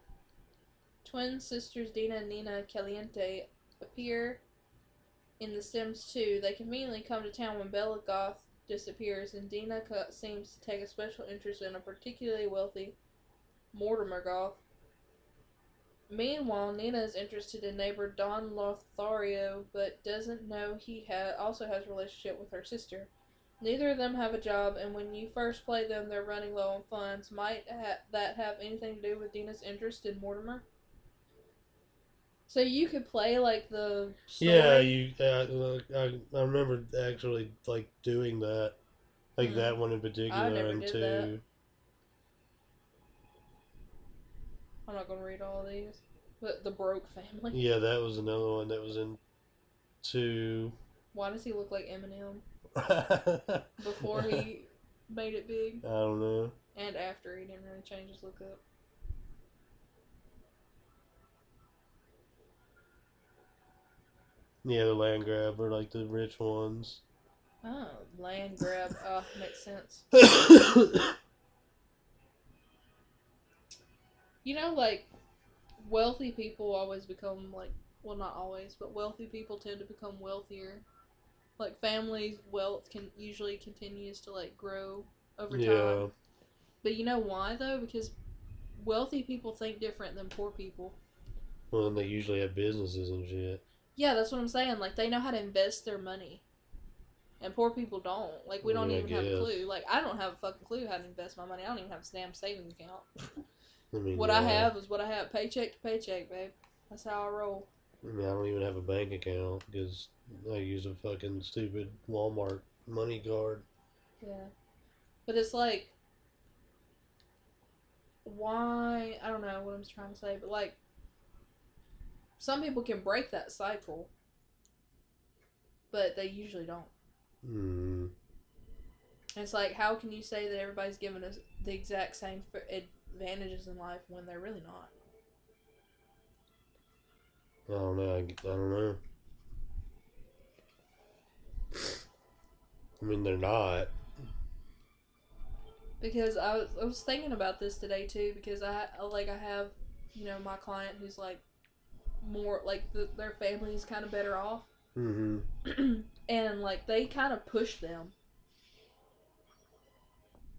S2: Twin sisters Dina and Nina Caliente appear in The Sims 2. They conveniently come to town when Bella Goth disappears, and Dina seems to take a special interest in a particularly wealthy Mortimer Goth. Meanwhile, Nina is interested in neighbor Don Lothario, but doesn't know he ha- also has a relationship with her sister. Neither of them have a job, and when you first play them, they're running low on funds. Might ha- that have anything to do with Dina's interest in Mortimer? So you could play like the story?
S1: Yeah, you. Uh, I I remember actually like doing that, like
S2: Hmm.
S1: that one in particular, and two.
S2: that. I'm not gonna read all these. But the broke family.
S1: Yeah, that was another one that was in two.
S2: Why does he look like Eminem before he made it big I
S1: don't know.
S2: and after he didn't really change his look up?
S1: Yeah, the Landgraab are like the rich ones.
S2: Oh, Landgraab. Uh, makes sense. You know, like wealthy people always become like well, not always, but wealthy people tend to become wealthier. Like families' wealth can usually continues to like grow over time.
S1: yeah,
S2: But you know why though? Because wealthy people think different than poor people.
S1: well, and they usually have businesses and shit.
S2: Yeah, that's what I'm saying. Like they know how to invest their money. And poor people don't. Like we don't
S1: Yeah,
S2: even have a clue. Like I don't have a fucking clue how to invest my money. I don't even have a damn savings account.
S1: I mean,
S2: What I have is what I have, paycheck to paycheck, babe. That's how I roll.
S1: I mean, I don't even have a bank account because I use a fucking stupid Walmart money card.
S2: Yeah. But it's like why I don't know what I'm trying to say, but like some people can break that cycle. But they usually don't.
S1: Hmm.
S2: It's like how can you say that everybody's giving us the exact same advantages in life when they're really not?
S1: I don't know. I, I don't know. I mean, they're not.
S2: Because I was, I was thinking about this today too because I like I have you know my client who's like more like the, their family's kind of better off
S1: Mm-hmm.
S2: and like they kind of push them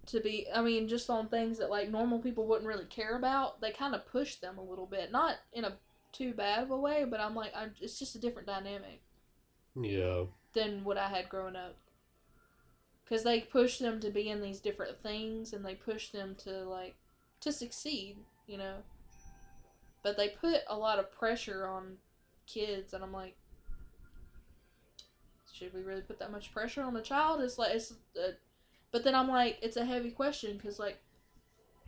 S2: to be i mean just on things that like normal people wouldn't really care about they kind of push them a little bit not in a too bad of a way but i'm like I'm, it's just a different dynamic
S1: Yeah.
S2: than what i had growing up. Because they push them to be in these different things and they push them to like to succeed you know? But they put a lot of pressure on kids and i'm like should we really put that much pressure on a child? It's like it's uh, but then i'm like it's a heavy question because like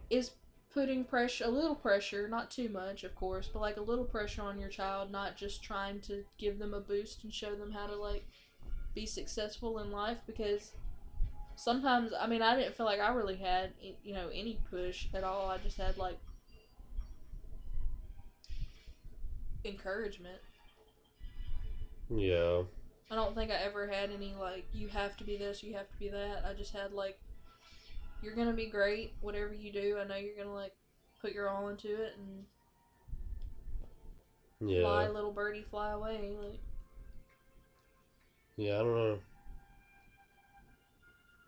S2: is putting pressure a little pressure not too much of course but like a little pressure on your child not just trying to give them a boost and show them how to like be successful in life because sometimes i mean i didn't feel like i really had you know any push at all i just had like encouragement
S1: Yeah.
S2: I don't think I ever had any like you have to be this, you have to be that. I just had like you're gonna be great, whatever you do. I know you're gonna like put your all into it and
S1: Yeah.
S2: fly, little birdie, fly away. Like
S1: Yeah. I don't know.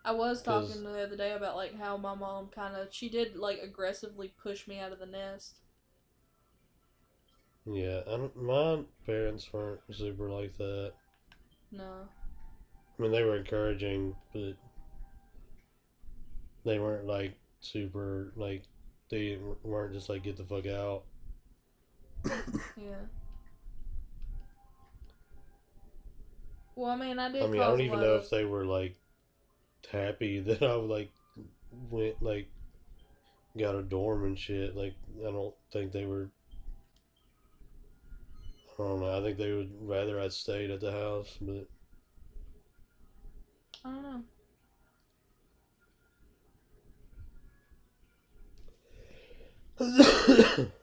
S2: I was talking the other day about like how my mom kind of she did like aggressively push me out of the nest.
S1: Yeah. I don't. My parents weren't super like that.
S2: No,
S1: I mean, they were encouraging, but they weren't like super like they weren't just like get the fuck out.
S2: yeah. Well, I mean, I did.
S1: I mean, I don't even know
S2: of-
S1: if they were like happy that I like went like got a dorm and shit. Like, I don't think they were. I don't know. I think they would rather I stayed at the house, but
S2: I don't know.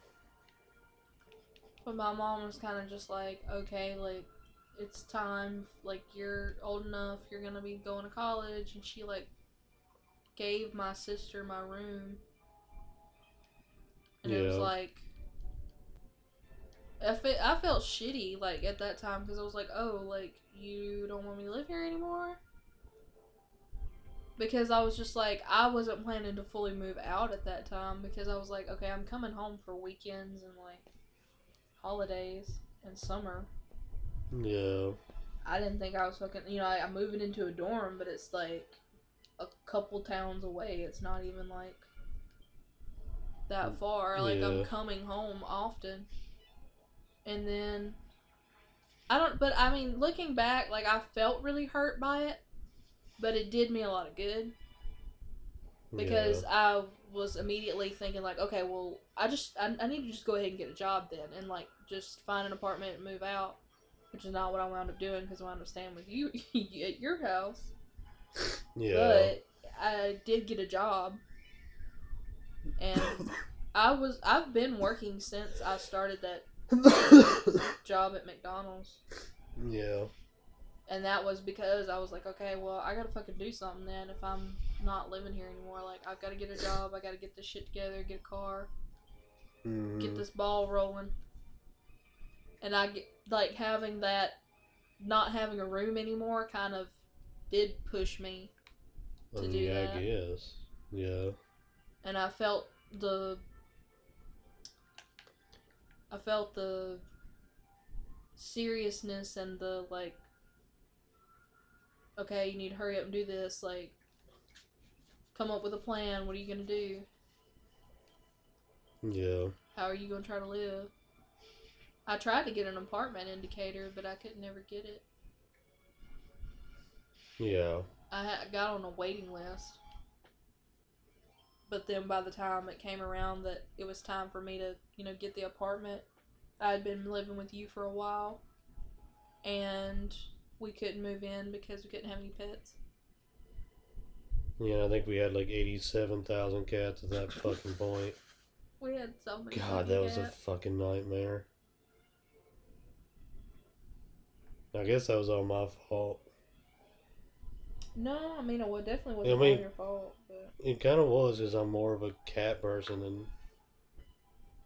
S2: But my mom was kind of just like, okay, like, it's time. Like, you're old enough. You're going to be going to college. And she, like, gave my sister my room. And it was like, I, fe- I felt shitty, like, at that time. Because I was like, oh, like, you don't want me to live here anymore? Because I was just like, I wasn't planning to fully move out at that time. Because I was like, okay, I'm coming home for weekends and, like, holidays and summer.
S1: yeah,
S2: I didn't think I was fucking. You know, I, I'm moving into a dorm, but it's like a couple towns away. It's not even like that mm, far. Like I'm coming home often, and then I don't. But I mean, looking back, like I felt really hurt by it, but it did me a lot of good. Because I was immediately thinking like, okay, well, I just I, I need to just go ahead and get a job then, and like just find an apartment and move out, which is not what I wound up doing because I wound up staying with you at your house.
S1: yeah,
S2: But I did get a job, and I was I've been working since I started that job at McDonald's.
S1: yeah,
S2: And that was because I was like, okay, well, I gotta fucking do something then if I'm not living here anymore. Like, I've gotta get a job, I gotta get this shit together, get a car,
S1: Mhm.
S2: get this ball rolling. And I get, like, having that, not having a room anymore kind of did push me. To
S1: mean,
S2: do
S1: yeah,
S2: that.
S1: I guess. Yeah,
S2: And I felt the. I felt the seriousness and the, like, okay, you need to hurry up and do this. Like, come up with a plan. What are you going to do?
S1: yeah.
S2: How are you going to try to live? I tried to get an apartment indicator, but I could never get it.
S1: Yeah.
S2: I ha- got on a waiting list. But then by the time it came around that it was time for me to, you know, get the apartment, I had been living with you for a while. And we couldn't move in because we couldn't have any pets.
S1: Yeah, I think we had like 87,000 cats at that fucking point.
S2: We had so many.
S1: God, that was a fucking nightmare. I guess that was all my fault.
S2: No, I mean, it definitely wasn't
S1: mean-
S2: all your fault. But
S1: It kind of was, because I'm more of a cat person than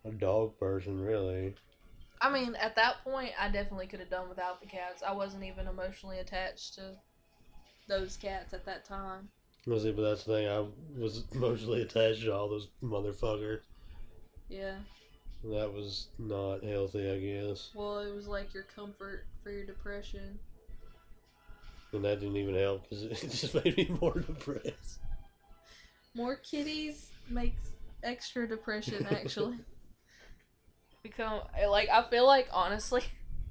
S1: a dog person, really.
S2: I mean, at that point, I definitely could have done without the cats. I wasn't even emotionally attached to those cats at that time.
S1: Was it? But that's the thing. I was emotionally attached to all those motherfuckers.
S2: Yeah.
S1: That was not healthy, I guess.
S2: Well, it was like your comfort for your depression.
S1: And that didn't even help because it just made me more depressed.
S2: More kitties makes extra depression, actually. Become eh, like I feel like honestly,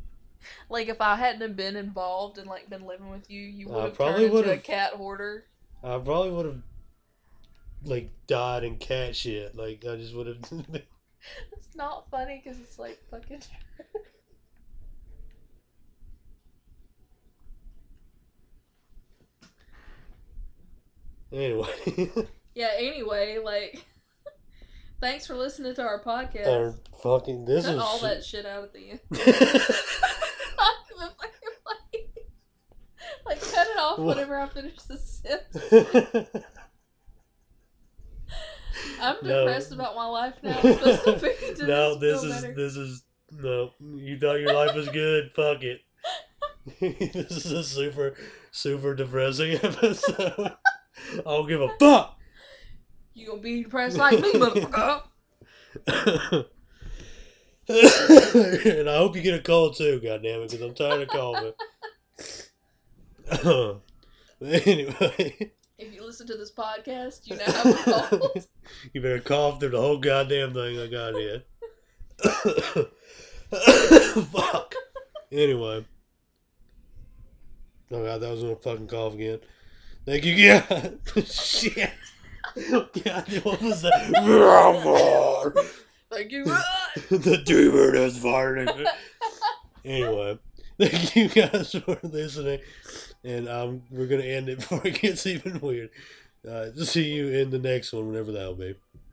S2: like if I hadn't have been involved and like been living with you, you would have
S1: probably
S2: turned into a cat hoarder.
S1: I probably would have, like, died in cat shit. Like, I just would have.
S2: It's not funny because it's like fucking.
S1: anyway.
S2: Yeah. Anyway, like, thanks for listening to our podcast.
S1: Or fucking. This
S2: Cut
S1: is.
S2: all that shit out at the end. like, cut it off whenever I finish the sentence. I'm
S1: No.
S2: depressed about my life now.
S1: No, this is
S2: better.
S1: this is no. You thought your life was good. Fuck it. this is a super super depressing episode. I don't give a fuck.
S2: You gonna be depressed like me, motherfucker?
S1: and I hope you get a call too, goddammit, because I'm tired of coughing. anyway,
S2: If you listen to this podcast, you now have a cold.
S1: you better cough through the whole goddamn thing I got here. Fuck. Anyway. Oh god, that was gonna fucking cough again. Thank you, God. Shit. God, what was that?
S2: Thank you.
S1: the demon has farted. anyway, thank you guys for listening, and um, we're gonna end it before it gets even weird. Uh, see you in the next one, whenever that'll be.